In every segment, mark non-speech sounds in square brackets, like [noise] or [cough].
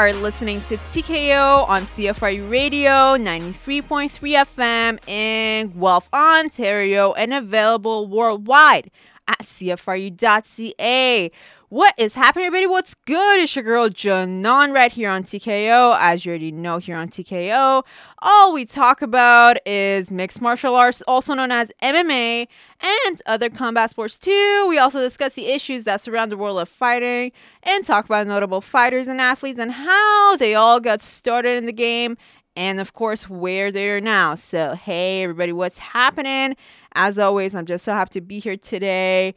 are listening to TKO on CFRU Radio 93.3 FM in Guelph, Ontario, and available worldwide at CFRU.ca. What is happening, everybody? What's good? It's your girl Janon right here on TKO. As you already know, here on TKO, all we talk about is mixed martial arts, also known as MMA, and other combat sports too. We also discuss the issues that surround the world of fighting and talk about notable fighters and athletes and how they all got started in the game and of course where they are now. So, hey everybody, what's happening? As always, I'm just so happy to be here today.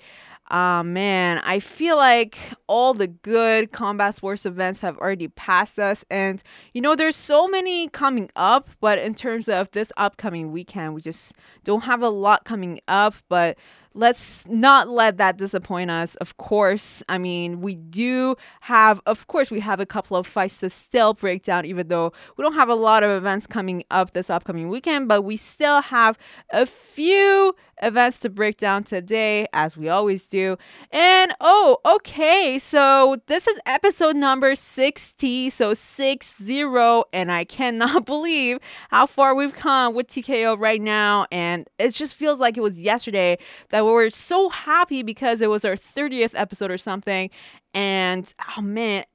Oh man, I feel like all the good combat sports events have already passed us. And, you know, there's so many coming up, but in terms of this upcoming weekend, we just don't have a lot coming up. But let's not let that disappoint us. Of course, I mean, we do have, of course, we have a couple of fights to still break down, even though we don't have a lot of events coming up this upcoming weekend, but we still have a few events to break down today, as we always do. And oh, okay, so this is episode number 60, so 6 0, and I cannot [laughs] believe how far we've come with TKO right now. And it just feels like it was yesterday that we were so happy because it was our 30th episode or something. And oh man,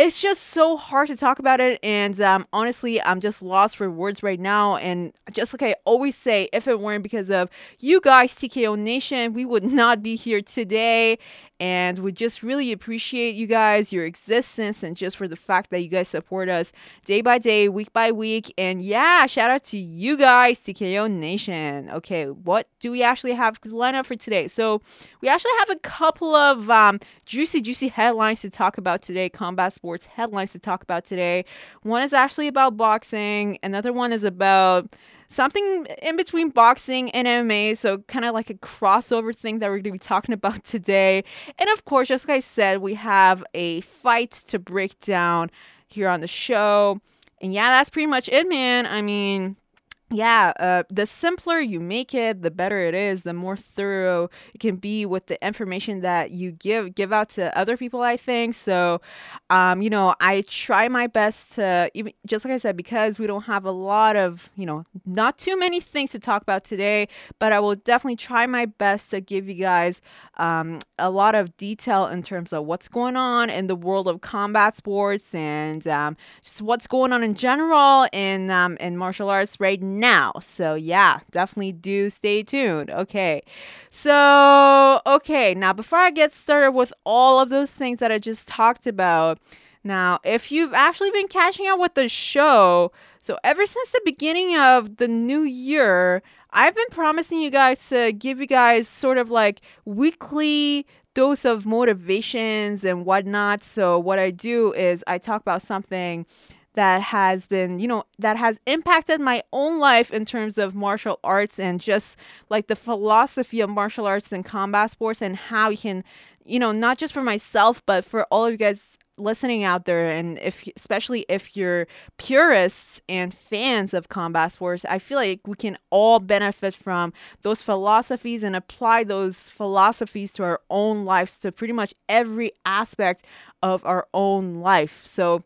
it's just so hard to talk about it. And um, honestly, I'm just lost for words right now. And just like I always say, if it weren't because of you guys, TKO Nation, we would [laughs] not be here today and we just really appreciate you guys, your existence, and just for the fact that you guys support us day by day, week by week. And yeah, shout out to you guys, TKO Nation. Okay, what do we actually have lined up for today? So we actually have a couple of um, juicy, juicy headlines to talk about today, combat sports headlines to talk about today. One is actually about boxing, another one is about something in between boxing and MMA. So, kind of like a crossover thing that we're going to be talking about [laughs] today. And of course, just like I said, we have a fight to break down here on the show. And yeah, that's pretty much it, man. I mean, yeah, uh, the simpler you make it, the better it is. The more thorough it can be with the information that you give give out to other people. I think so. Um, you know, I try my best to even just like I said because we don't have a lot of you know not too many things to talk about today, but I will definitely try my best to give you guys um, a lot of detail in terms of what's going on in the world of combat sports and um, just what's going on in general in um, in martial arts right now now. So, yeah, definitely do stay tuned. Okay. So, okay, now before I get started with all of those things that I just talked about, now, if you've actually been catching up with the show, so ever since the beginning of the new year, I've been promising you guys to give you guys sort of like weekly dose of motivations and whatnot. So, what I do is I talk about something that has been, you know, that has impacted my own life in terms of martial arts and just like the philosophy of martial arts and combat sports and how you can, you know, not just for myself, but for all of you guys listening out there and if especially if you're purists and fans of combat sports i feel like we can all benefit from those philosophies and apply those philosophies to our own lives to pretty much every aspect of our own life. So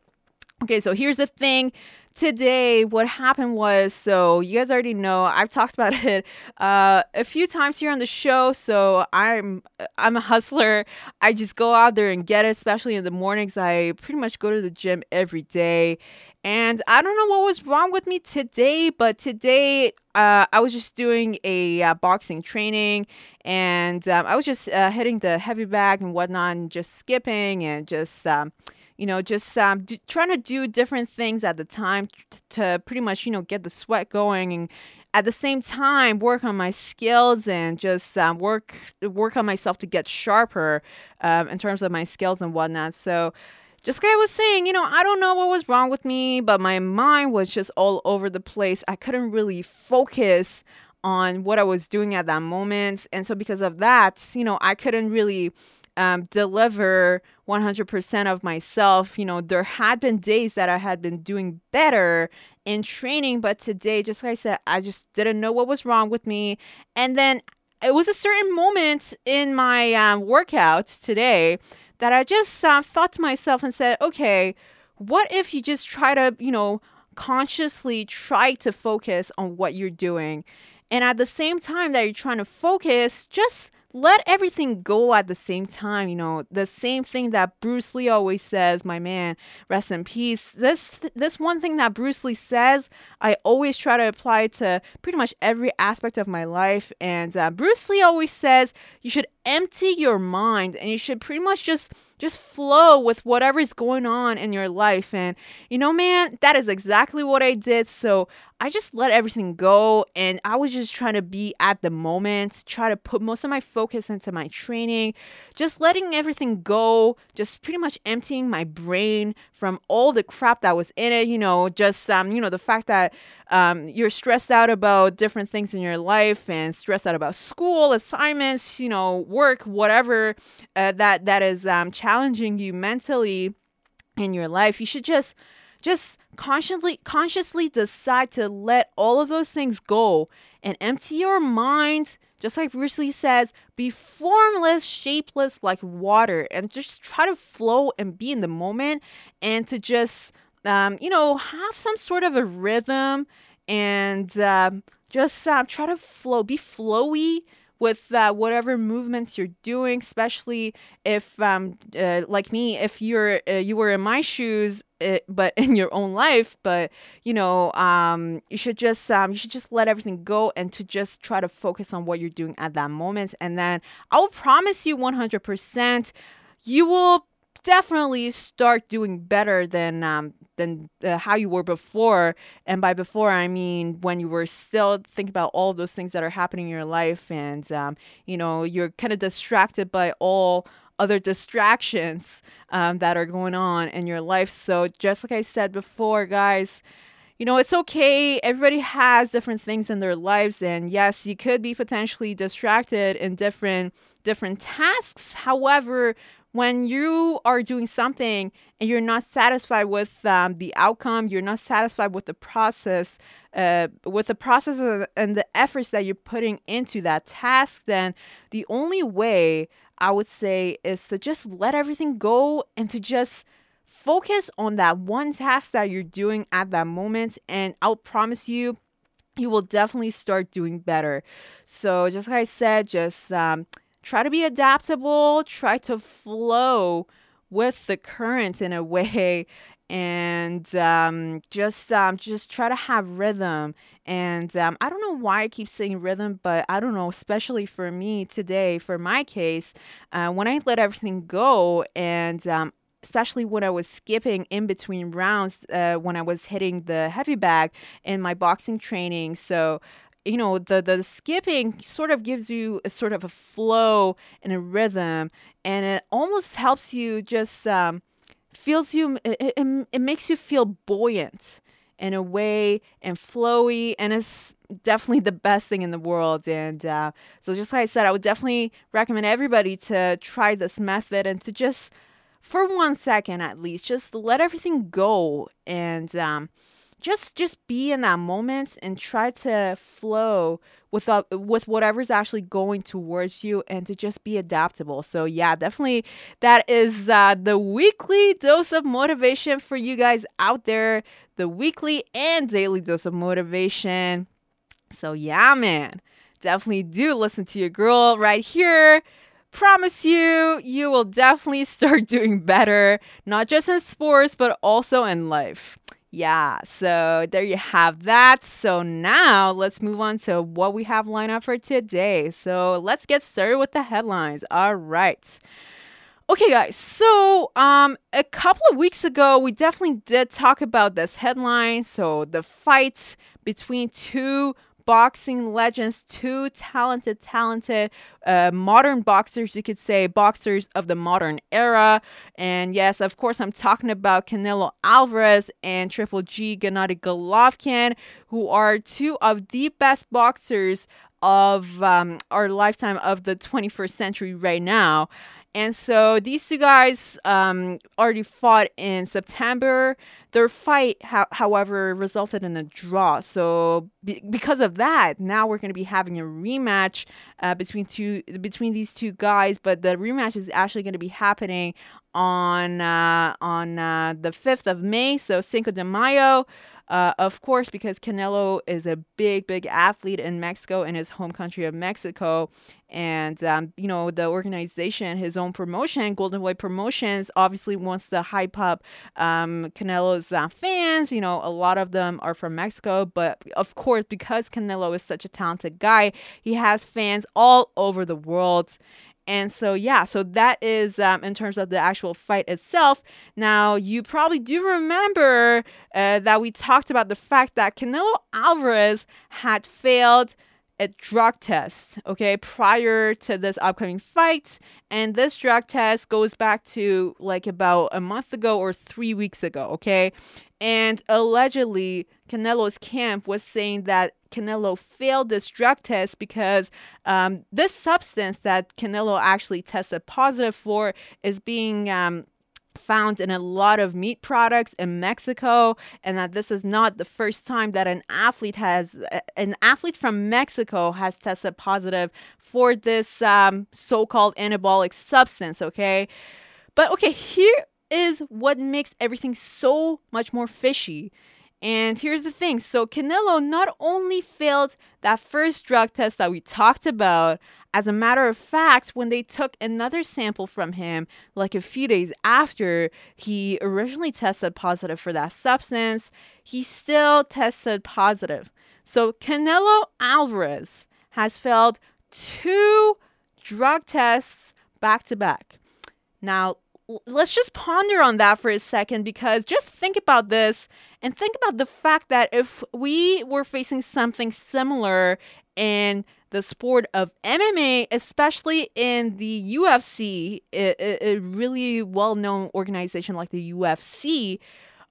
Okay, so here's the thing. Today, what happened was so you guys already know I've talked about [laughs] it uh, a few times here on the show. So I'm I'm a hustler. I just go out there and get it, especially in the mornings. I pretty much go to the gym every day, and I don't know what was wrong with me today, but today uh, I was just doing a uh, boxing training and um, I was just uh, hitting the heavy bag and whatnot and just skipping and just. Um, you know, just um, trying to do different things at the time t- to pretty much, you know, get the sweat going and at the same time work on my skills and just um, work work on myself to get sharper um, in terms of my skills and whatnot. So just like I was saying, you know, I don't know what was wrong with me, but my mind was just all over the place. I couldn't really focus on what I was doing at that moment. And so because of that, you know, I couldn't really um, deliver 100% of myself. You know, there had been days that I had been doing better in training, but today, just like I said, I just didn't know what was wrong with me. And then it was a certain moment in my um, workout today that I just uh, thought to myself and said, okay, what if you just try to, you know, consciously try to focus on what you're doing? And at the same time that you're trying to focus, just let everything go at the same time. You know, the same thing that Bruce Lee always says, my man, rest in peace. This this one thing that Bruce Lee says, I always try to apply to pretty much every aspect of my life. And uh, Bruce Lee always says you should empty your mind and you should pretty much just just flow with whatever's going on in your life. And you know man that is exactly what i did. So i just let everything go and i was just trying to be at the moment try to put most of my focus into my training just letting everything go just pretty much emptying my brain from all the crap that was in it you know just um you know the fact that um, you're stressed out about different things in your life and stressed out about school assignments you know work whatever uh, that that is um, challenging you mentally in your life you should just just consciously consciously decide to let all of those things go and empty your mind just like Bruce Lee says, be formless, shapeless like water, and just try to flow and be in the moment, and to just um, you know, have some sort of a rhythm and uh, just uh, try to flow, be flowy with uh, whatever movements you're doing, especially if, um, uh, like me, if you're uh, you were in my shoes, uh, but [laughs] in your own life, but you know, um, you should just um, you should just let everything go and to just try to focus on what you're doing at that moment, and then I will promise you 100%, you will definitely start doing better than um, than uh, how you were before. And by before, I mean when you were still thinking about all those things that are happening in your life, and um, you know you're kind of distracted by all other distractions um, that are going on in your life. So just like I said before, guys. You know, it's okay. Everybody has different things in their lives and yes, you could be potentially distracted in different different tasks. However, when you are doing something and you're not satisfied with um, the outcome, you're not satisfied with the process, uh, with the process and the efforts that you're putting into that task, then the only way I would say is to just let everything go and to just focus on that one task that you're doing at that moment. And I'll promise you, you will definitely start doing better. So, just like I said, just um, try to be adaptable, try to flow with the current in a [laughs] way and um, just um, just try to have rhythm. And um, I don't know why I keep saying rhythm, but I don't know, especially for me today, for my case, uh, when I let everything go and um, especially when I was skipping in between rounds uh, when I was hitting the heavy bag in my boxing training. So you know the the skipping sort of gives you a sort of a flow and a rhythm and it almost helps you just um, feels you it, it, it makes you feel buoyant in a way and flowy and it's definitely the best thing in the world and uh, so just like i said i would definitely recommend everybody to try this method and to just for one second at least just let everything go and um, just just be in that moment and try to flow with uh, with whatever's actually going towards you and to just be adaptable. So yeah definitely that is uh, the weekly dose of motivation for you guys out there. The weekly and daily dose of motivation. So yeah man definitely do listen to your girl right here. Promise you, you will definitely [laughs] start doing better, not just in sports, but also in life. Yeah, so there you have that. So now let's move on to what we have lined up for today. So let's get started with the headlines. All right. Okay, guys. So, um, a couple of weeks ago, we definitely did talk about this headline. So, the fight between two boxing legends, two talented, talented uh, modern boxers, you could say, boxers of the modern era. And yes, of course, I'm talking about Canelo Alvarez and Triple G Gennady Golovkin, who are two of the best boxers of um, our lifetime of the 21st century right now. And so these two guys um, already fought in September. Their fight, ho- however, resulted in a draw. So be- because of that, now we're going to be having a rematch uh, between two between these two guys. But the rematch is actually going to be happening on uh, on uh, the fifth of May, so Cinco de Mayo. Uh, of course, because Canelo is a big, big athlete in Mexico, in his home country of Mexico. And, um, you know, the organization, his own promotion, Golden Boy Promotions, obviously wants to hype up um, Canelo's uh, fans. You know, a lot of them are from Mexico. But of course, because Canelo is such a talented guy, he has fans all over the world. And so, yeah, so that is um, in terms of the actual fight itself. Now, you probably do remember uh, that we talked about the fact that Canelo Alvarez had failed a drug test, okay, prior to this upcoming fight. And this drug test goes back to like about a month ago or three weeks ago, okay? And allegedly, Canelo's camp was saying that Canelo failed this drug test because um, this substance that Canelo actually tested positive for is being um, found in a lot of meat products in Mexico and that this is not the first time that an athlete has an athlete from Mexico has tested positive for this um, so-called anabolic substance okay? But okay here is what makes everything so much more fishy and here's the thing so Canelo not only failed that first drug test that we talked about, as a matter of fact, when they took another sample from him, like a few days after he originally tested positive for that substance, he still tested positive. So Canelo Alvarez has failed two drug tests back to back. Now, let's just ponder on that for a second because just think about this and think about the fact that if we were facing something similar in the sport of MMA, especially in the UFC, a, a really well known organization like the UFC,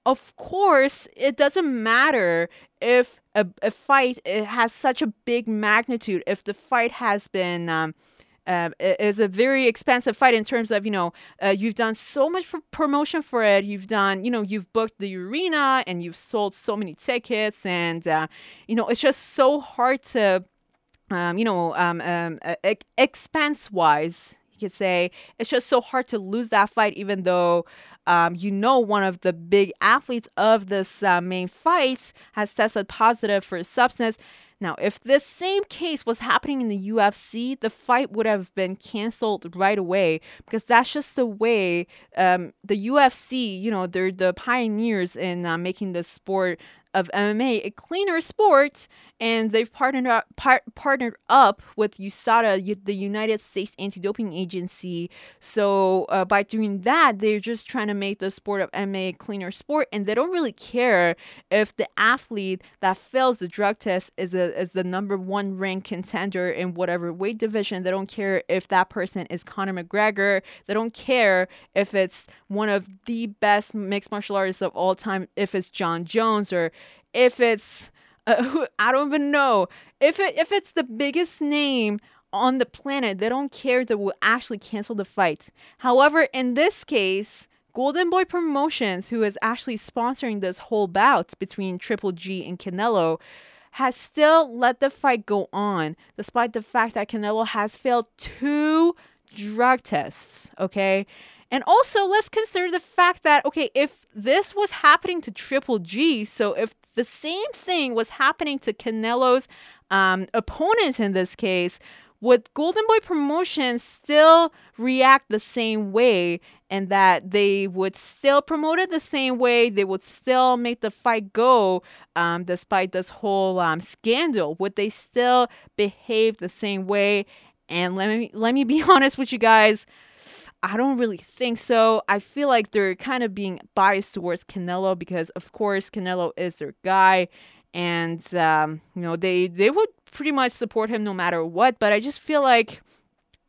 of course, it doesn't matter if a, a fight has such a big magnitude, if the fight has been. Um, uh, is a very expensive fight in terms of you know uh, you've done so much pr- promotion for it. You've done you know you've booked the arena and you've sold so many tickets and uh, you know it's just so hard to um, you know um, um, expense wise you could say it's just so hard to lose that fight even though um, you know one of the big athletes of this uh, main fight has tested positive for a substance now, if this same case was happening in the UFC, the fight would have been canceled right away because that's just the way um, the UFC, you know, they're the pioneers in uh, making this sport of MMA a cleaner sport, and they've partnered up, par- partnered up with USADA, the United States Anti-Doping Agency. So uh, by doing that, they're just trying to make the sport of MMA a cleaner sport, and they don't really care if the athlete that fails the drug test is a, is the number one ranked contender in whatever weight division. They don't care if that person is Conor McGregor. They don't care if it's one of the best mixed martial artists of all time, if it's Jon Jones or if it's uh, [laughs] I don't even know if it if it's the biggest name on the planet, they don't care. They will actually cancel the fight. However, in this case, Golden Boy Promotions, who is actually sponsoring this whole bout between Triple G and Canelo, has still let the fight go on, despite the fact that Canelo has failed two drug tests. Okay. And also, let's consider the fact that, okay, if this was happening to Triple G, so if the same thing was happening to Canelo's um, opponents in this case, would Golden Boy Promotions still react the same way and that they would still promote it the same way? They would still make the fight go um, despite this whole um, scandal? Would they still behave the same way? And let me let me be [laughs] honest with you guys. I don't really think so. I feel like they're kind of being biased towards Canelo because, of course, Canelo is their guy, and um, you know they they would pretty much support him no matter what. But I just feel like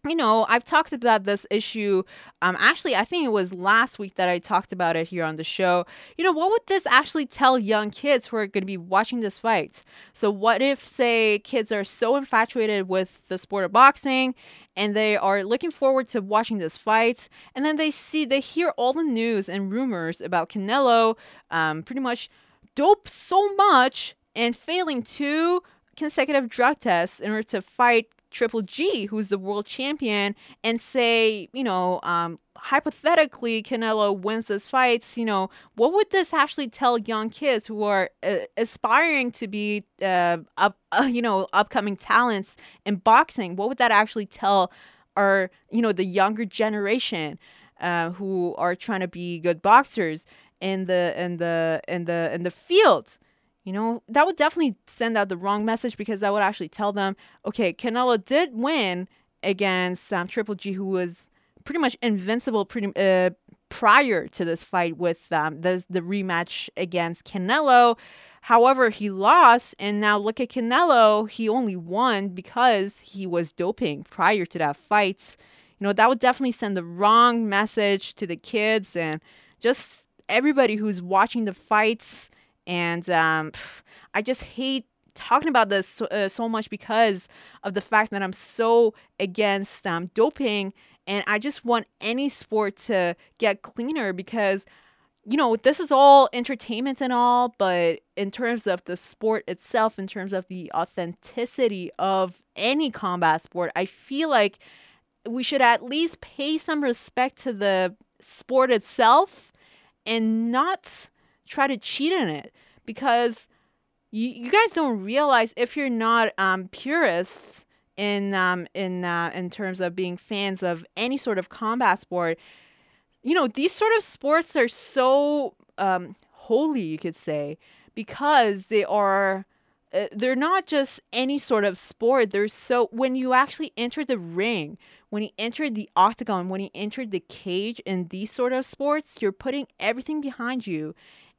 you know, I've talked about this issue. Um, actually, I think it was last week that I talked about it here on the show. You know, what would this actually tell young kids who are going to be watching this fight? So, what if, say, kids are so infatuated with the sport of boxing and they are looking forward to watching this fight, and then they see, they hear all the news and rumors about Canelo um, pretty much dope so much and failing two consecutive drug tests in order to fight Triple G, who's the world champion, and say, you know, um, hypothetically, Canelo wins this fight, you know, what would this actually tell young kids who are uh, aspiring to be, uh, up, uh, you know, upcoming talents in boxing? What would that actually tell our, you know, the younger generation uh, who are trying to be good boxers in the in the in the in the field? You know, that would definitely send out the wrong message because that would actually tell them, okay, Canelo did win against um, Triple G, who was pretty much invincible pretty uh, prior to this fight with um, this, the rematch against Canelo. However, he lost, and now look at Canelo. He only won because he was doping prior to that fight. You know, that would definitely send the wrong message to the kids and just everybody who's watching the fights and um, I just hate talking about this so, uh, so, much because of the fact that I'm so against um, doping, and I just want any sport to get cleaner because. You know, this is all entertainment and all, but in terms of the sport itself, in terms of the authenticity of any combat sport, I feel like we should at least pay some respect to the sport itself and not try to cheat in it because you, you guys don't realize if you're not um, purists in um, in uh, in terms of being fans of any sort of combat sport, you know these sort of sports are so um, holy, you could say, because they are uh, they're not just any sort of sport. They're so when you actually enter the ring, when you enter the octagon, when you enter the cage in these sort of sports, you're putting everything behind you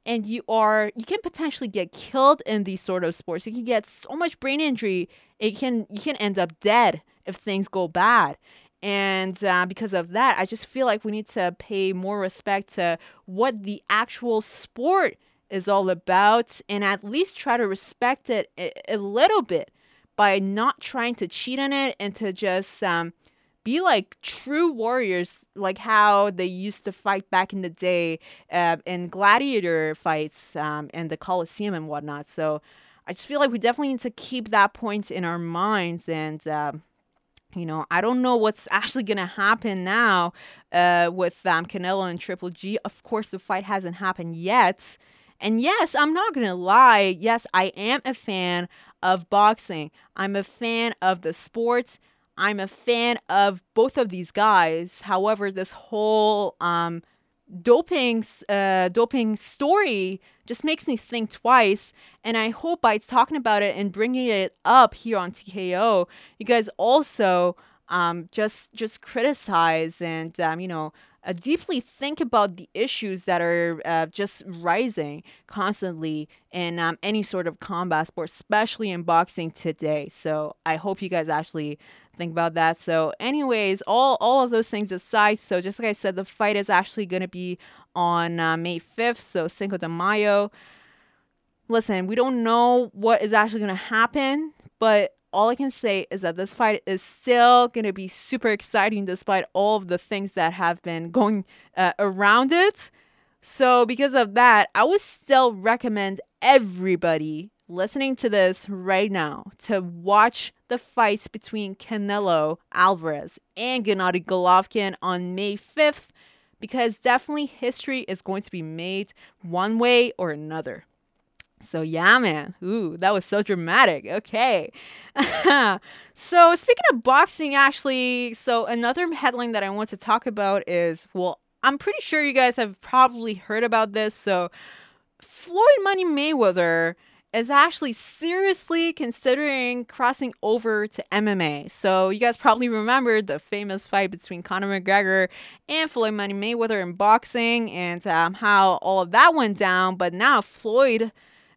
and you are you can potentially get killed in these sort of sports. You can get so much brain injury. It can you can end up dead if things go bad. And uh, because of that, I just feel like we need to pay more respect to what the actual sport is all about and at least try to respect it a, a little bit by not trying to cheat on it and to just um, be like true warriors, like how they used to fight back in the day uh, in gladiator fights um, and the Colosseum and whatnot. So I just feel like we definitely need to keep that point in our minds and. Um, you know, I don't know what's actually going to happen now uh, with um, Canelo and Triple G. Of course, the fight hasn't happened yet. And yes, I'm not going to lie. Yes, I am a fan of boxing. I'm a fan of the sports. I'm a fan of both of these guys. However, this whole um, doping uh, doping story just makes me think twice. And I hope by talking about it and bringing it up here on TKO, you guys also um, just just criticize and um, you know uh, deeply think about the issues that are uh, just rising constantly in um, any sort of combat sport, especially in boxing today. So I hope you guys actually think about that. So, anyways, all all of those things aside, so just like I said, the fight is actually going to be on uh, May 5th, so Cinco de Mayo. Listen, we don't know what is actually going to happen, but all I can say is that this fight is still going to be super exciting despite all of the things that have been going uh, around it. So, because of that, I would still recommend everybody listening to this right now to watch the fight between Canelo Alvarez and Gennady Golovkin on May 5th because definitely history is going to be made one way or another. So yeah, man. Ooh, that was so dramatic. Okay. [laughs] so speaking of boxing, actually, so another headline that I want to talk about is well, I'm pretty sure you guys have probably heard about this. So Floyd Money Mayweather is actually seriously considering crossing over to MMA. So you guys probably remember the famous fight between Conor McGregor and Floyd Money Mayweather in boxing and um, how all of that went down. But now Floyd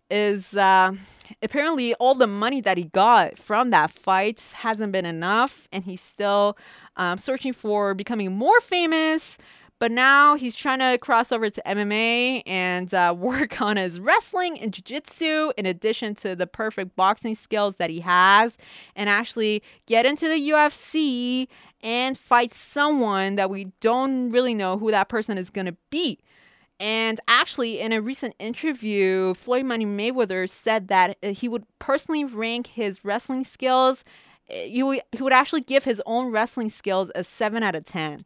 is uh, apparently all the money that he got from that fight hasn't been enough, and he's still um, searching for becoming more famous. But now he's trying to cross over to MMA and uh, [laughs] work on his wrestling and jiu-jitsu in addition to the perfect boxing skills that he has and actually get into the UFC and fight someone that we don't really know who that person is going to be. And actually, in a recent interview, Floyd Money Mayweather said that uh, he would personally rank his wrestling skills. Uh, he would, he would actually give his own wrestling skills a 7 out of 10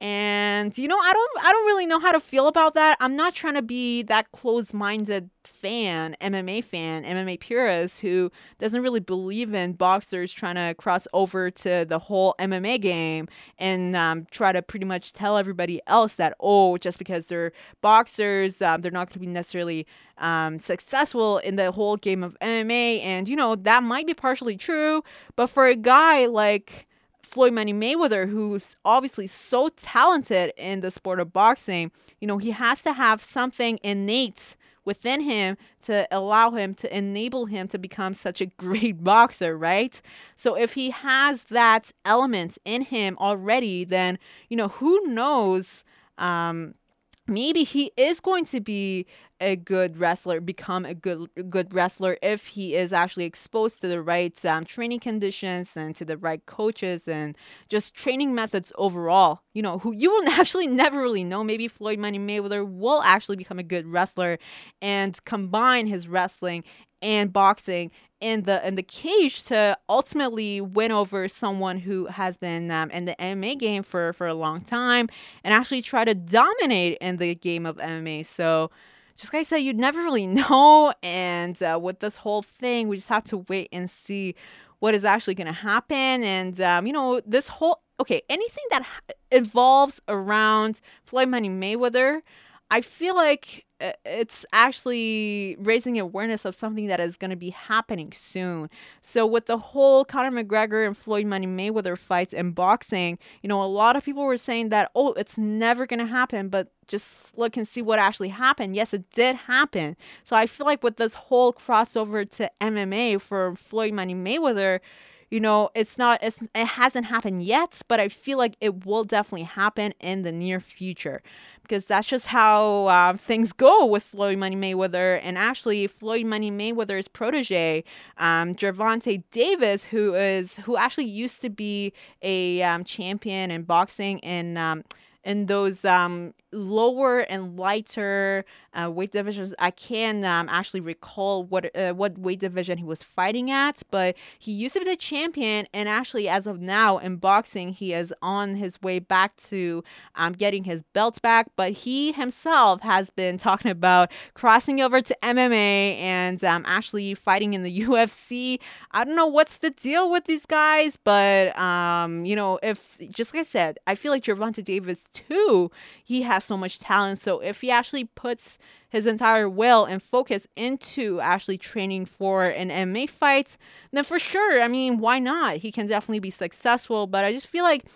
and you know i don't i don't really know how to feel about that. I'm not trying to be that closed-minded fan mma fan mma purist who doesn't really believe in boxers trying to cross over to the whole mma game and um, try to pretty much tell everybody else that oh just because they're boxers um, they're not going to be necessarily um, successful in the whole game of mma and you know that might be partially true but for a guy like Floyd Mayweather, who's obviously so talented in the sport of boxing, you know, he has to have something innate within him to allow him to enable him to become such a [laughs] great boxer, right? So if he has that element in him already, then, you know, who knows um maybe he is going to be a good wrestler, become a good good wrestler if he is actually exposed to the right um, training conditions and to the right coaches and just training methods overall. You know, who you will [laughs] actually never really know. Maybe Floyd Money Mayweather will actually become a good wrestler and combine his wrestling and boxing in the in the cage to ultimately win over someone who has been um, in the MMA game for for a long time and actually try to dominate in the game of MMA. So just like I said, you'd never really [laughs] know. And uh, with this whole thing, we just have to wait and see what is actually going to happen. And um, you know, this whole okay, anything that involves around Floyd Money Mayweather, I feel like uh, it's actually raising awareness of something that is going to be happening soon. So with the whole Conor McGregor and Floyd Money Mayweather fights in boxing, you know, a lot of people were saying that oh, it's never going to happen, but just look and see what actually happened. Yes, it did happen. So I feel like with this whole crossover to MMA for Floyd Money Mayweather, you know, it's not it's it hasn't happened yet, but I feel like it will definitely happen in the near future because that's just how uh, things go with Floyd Money Mayweather. And actually, Floyd Money Mayweather's protege, um, Gervonta Davis, who is who actually used to be a um, champion in boxing in um, in those um, lower and lighter uh, weight divisions. I can um, actually recall what uh, what weight division he was fighting at, but he used to be the champion, and actually, as of now in boxing, he is on his way back to um, getting his belt back. But he himself has been talking about crossing over to MMA and um, actually fighting in the [laughs] UFC. I don't know what's the deal with these guys, but um, you know, if just like I said, I feel like Gervonta Davis too, he has so much talent. So if he actually puts his entire will and focus into actually training for an MMA fight, then for sure, I mean, why not? He can definitely be successful. But I just feel like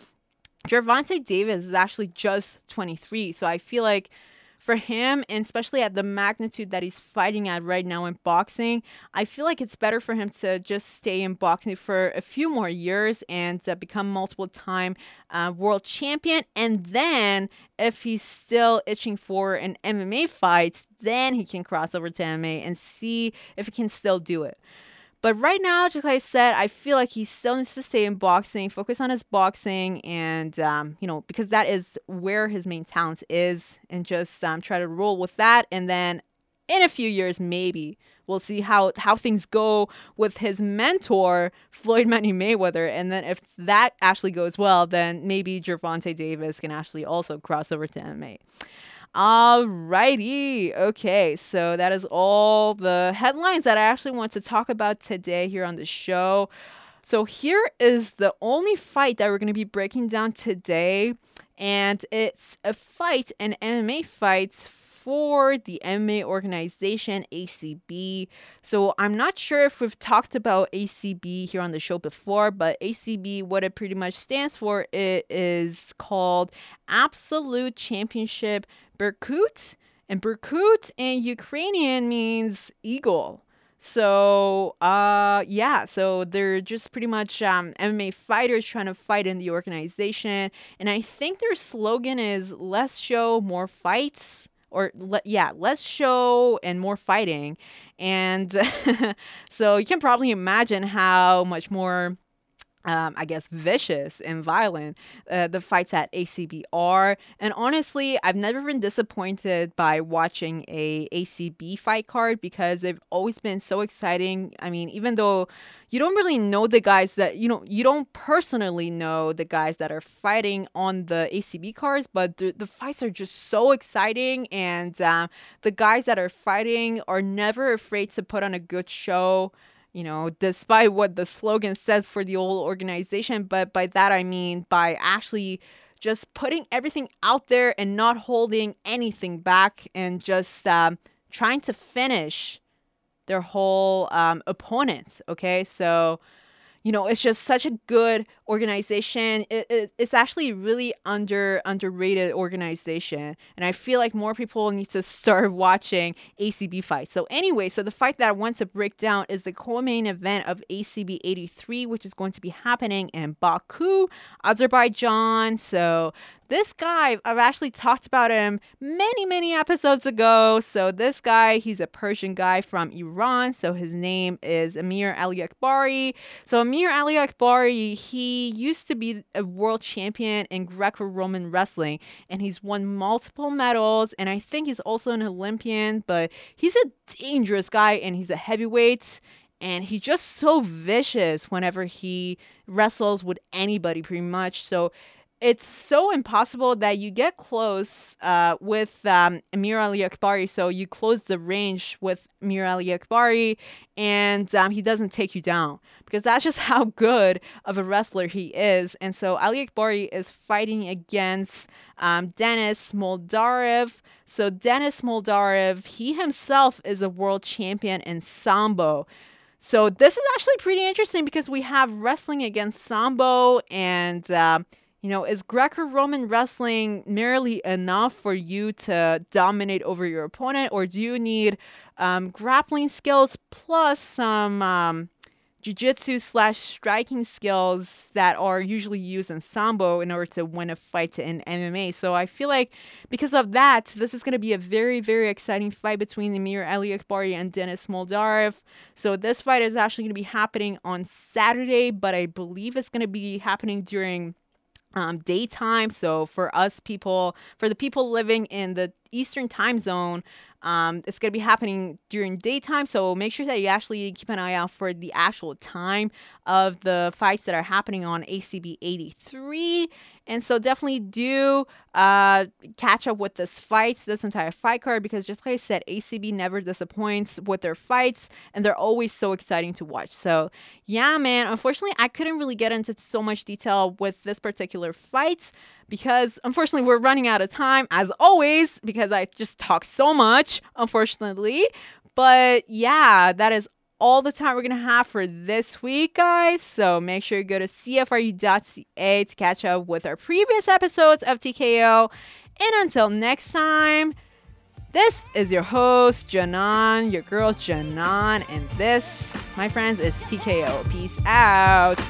Gervonta Davis is actually just 23. So I feel like for him, and especially at the magnitude that he's fighting at right now in boxing, I feel like it's better for him to just stay in boxing for a few more years and uh, become multiple time uh, world champion. And then, if he's still itching for an MMA fight, then he can cross over to MMA and see if he can still do it. But right now, just like I said, I feel like he still needs to stay in boxing, focus on his boxing, and um, you know because that is where his main talent is, and just um, try to roll with that. And then in a few years, maybe we'll see how how things go with his mentor Floyd Money Mayweather, and then if that actually goes well, then maybe Gervonta Davis can actually also cross over to MMA. Alrighty. Okay, so that is all the headlines that I actually want to talk about today here on the show. So here is the only fight that we're going to be breaking down today, and it's a fight, an MMA fight for the MMA organization ACB. So I'm not sure if we've talked about ACB here on the show before, but ACB, what it pretty much stands for, it is called Absolute Championship Berkut And Berkut in Ukrainian means eagle. So, uh, yeah, so they're just pretty much um, MMA fighters trying to fight in the organization. And I think their slogan is less show, more fights. Or, le- yeah, less show and more fighting. And [laughs] so you can probably imagine how much more um, I guess, vicious and violent. Uh, the fights at ACB are, and honestly, I've never been disappointed by watching a ACB fight card because they've always been so exciting. I mean, even though you don't really know the guys that you know, you don't personally know the guys that are fighting on the ACB cards, but the, the fights are just so exciting, and uh, the guys that are fighting are never afraid to put on a good show you know, despite what the slogan says for the whole organization. But by that, I mean by actually just putting everything out there and not holding anything back and just um, trying to finish their whole um, opponent. Okay. So, you know it's just such a good organization. It, it, it's actually really under underrated organization and i feel like more people need to start [laughs] watching acb fights. So anyway so the fight that i want to break down is the co-main event of acb 83 which is going to be happening in baku azerbaijan. So this guy, I've actually talked about him many, many episodes ago. So, this guy, he's a Persian guy from Iran. So, his name is Amir Aliakbari. So, Amir Aliakbari, he used to be a world champion in Greco Roman wrestling and he's won multiple medals. And I think he's also an Olympian, but he's a dangerous guy and he's a heavyweight and he's just so vicious whenever he wrestles with anybody pretty much so it's so impossible that you get close uh, with um, Amir Aliakbari. So you close the range with Amir Aliakbari, and um, he doesn't take you down because that's just [laughs] how good of a wrestler he is. And so Aliakbari is fighting against um, Denis Smoldarev. So Dennis Smoldarev, he himself is a world champion in Sambo. So this is actually pretty interesting because we have wrestling against Sambo and. Uh, you know, is Greco Roman wrestling merely enough for you to dominate over your opponent, or do you need um, grappling skills plus some um, jiu-jitsu slash striking skills that are usually used in sambo in order to win a fight in MMA. So I feel like because of that, this is going to be a very, very exciting fight between Amir Aliakbari and Denis Smoldarev. So this fight is actually going to be happening on Saturday, but I believe it's going to be happening during um, daytime. So for us people, for the people living in the Eastern time zone, um, it's going to be happening during daytime, so make sure that you actually keep an eye out for the actual time of the fights that are happening on ACB 83. And so definitely do uh, catch up with this fight, this entire fight card, because just like I said, ACB never disappoints with their fights, and they're always so exciting to watch. So yeah, man. Unfortunately, I couldn't really get into so much detail with this particular fight because unfortunately we're running out of time as always because I just talk so much, unfortunately. But yeah, that is all the time we're going to have for this week, guys. So make sure you go to CFRU.ca to catch up with our previous episodes of TKO. And until next time, this is your host, Janan, your girl Janan, and this, my friends, is TKO. Peace out.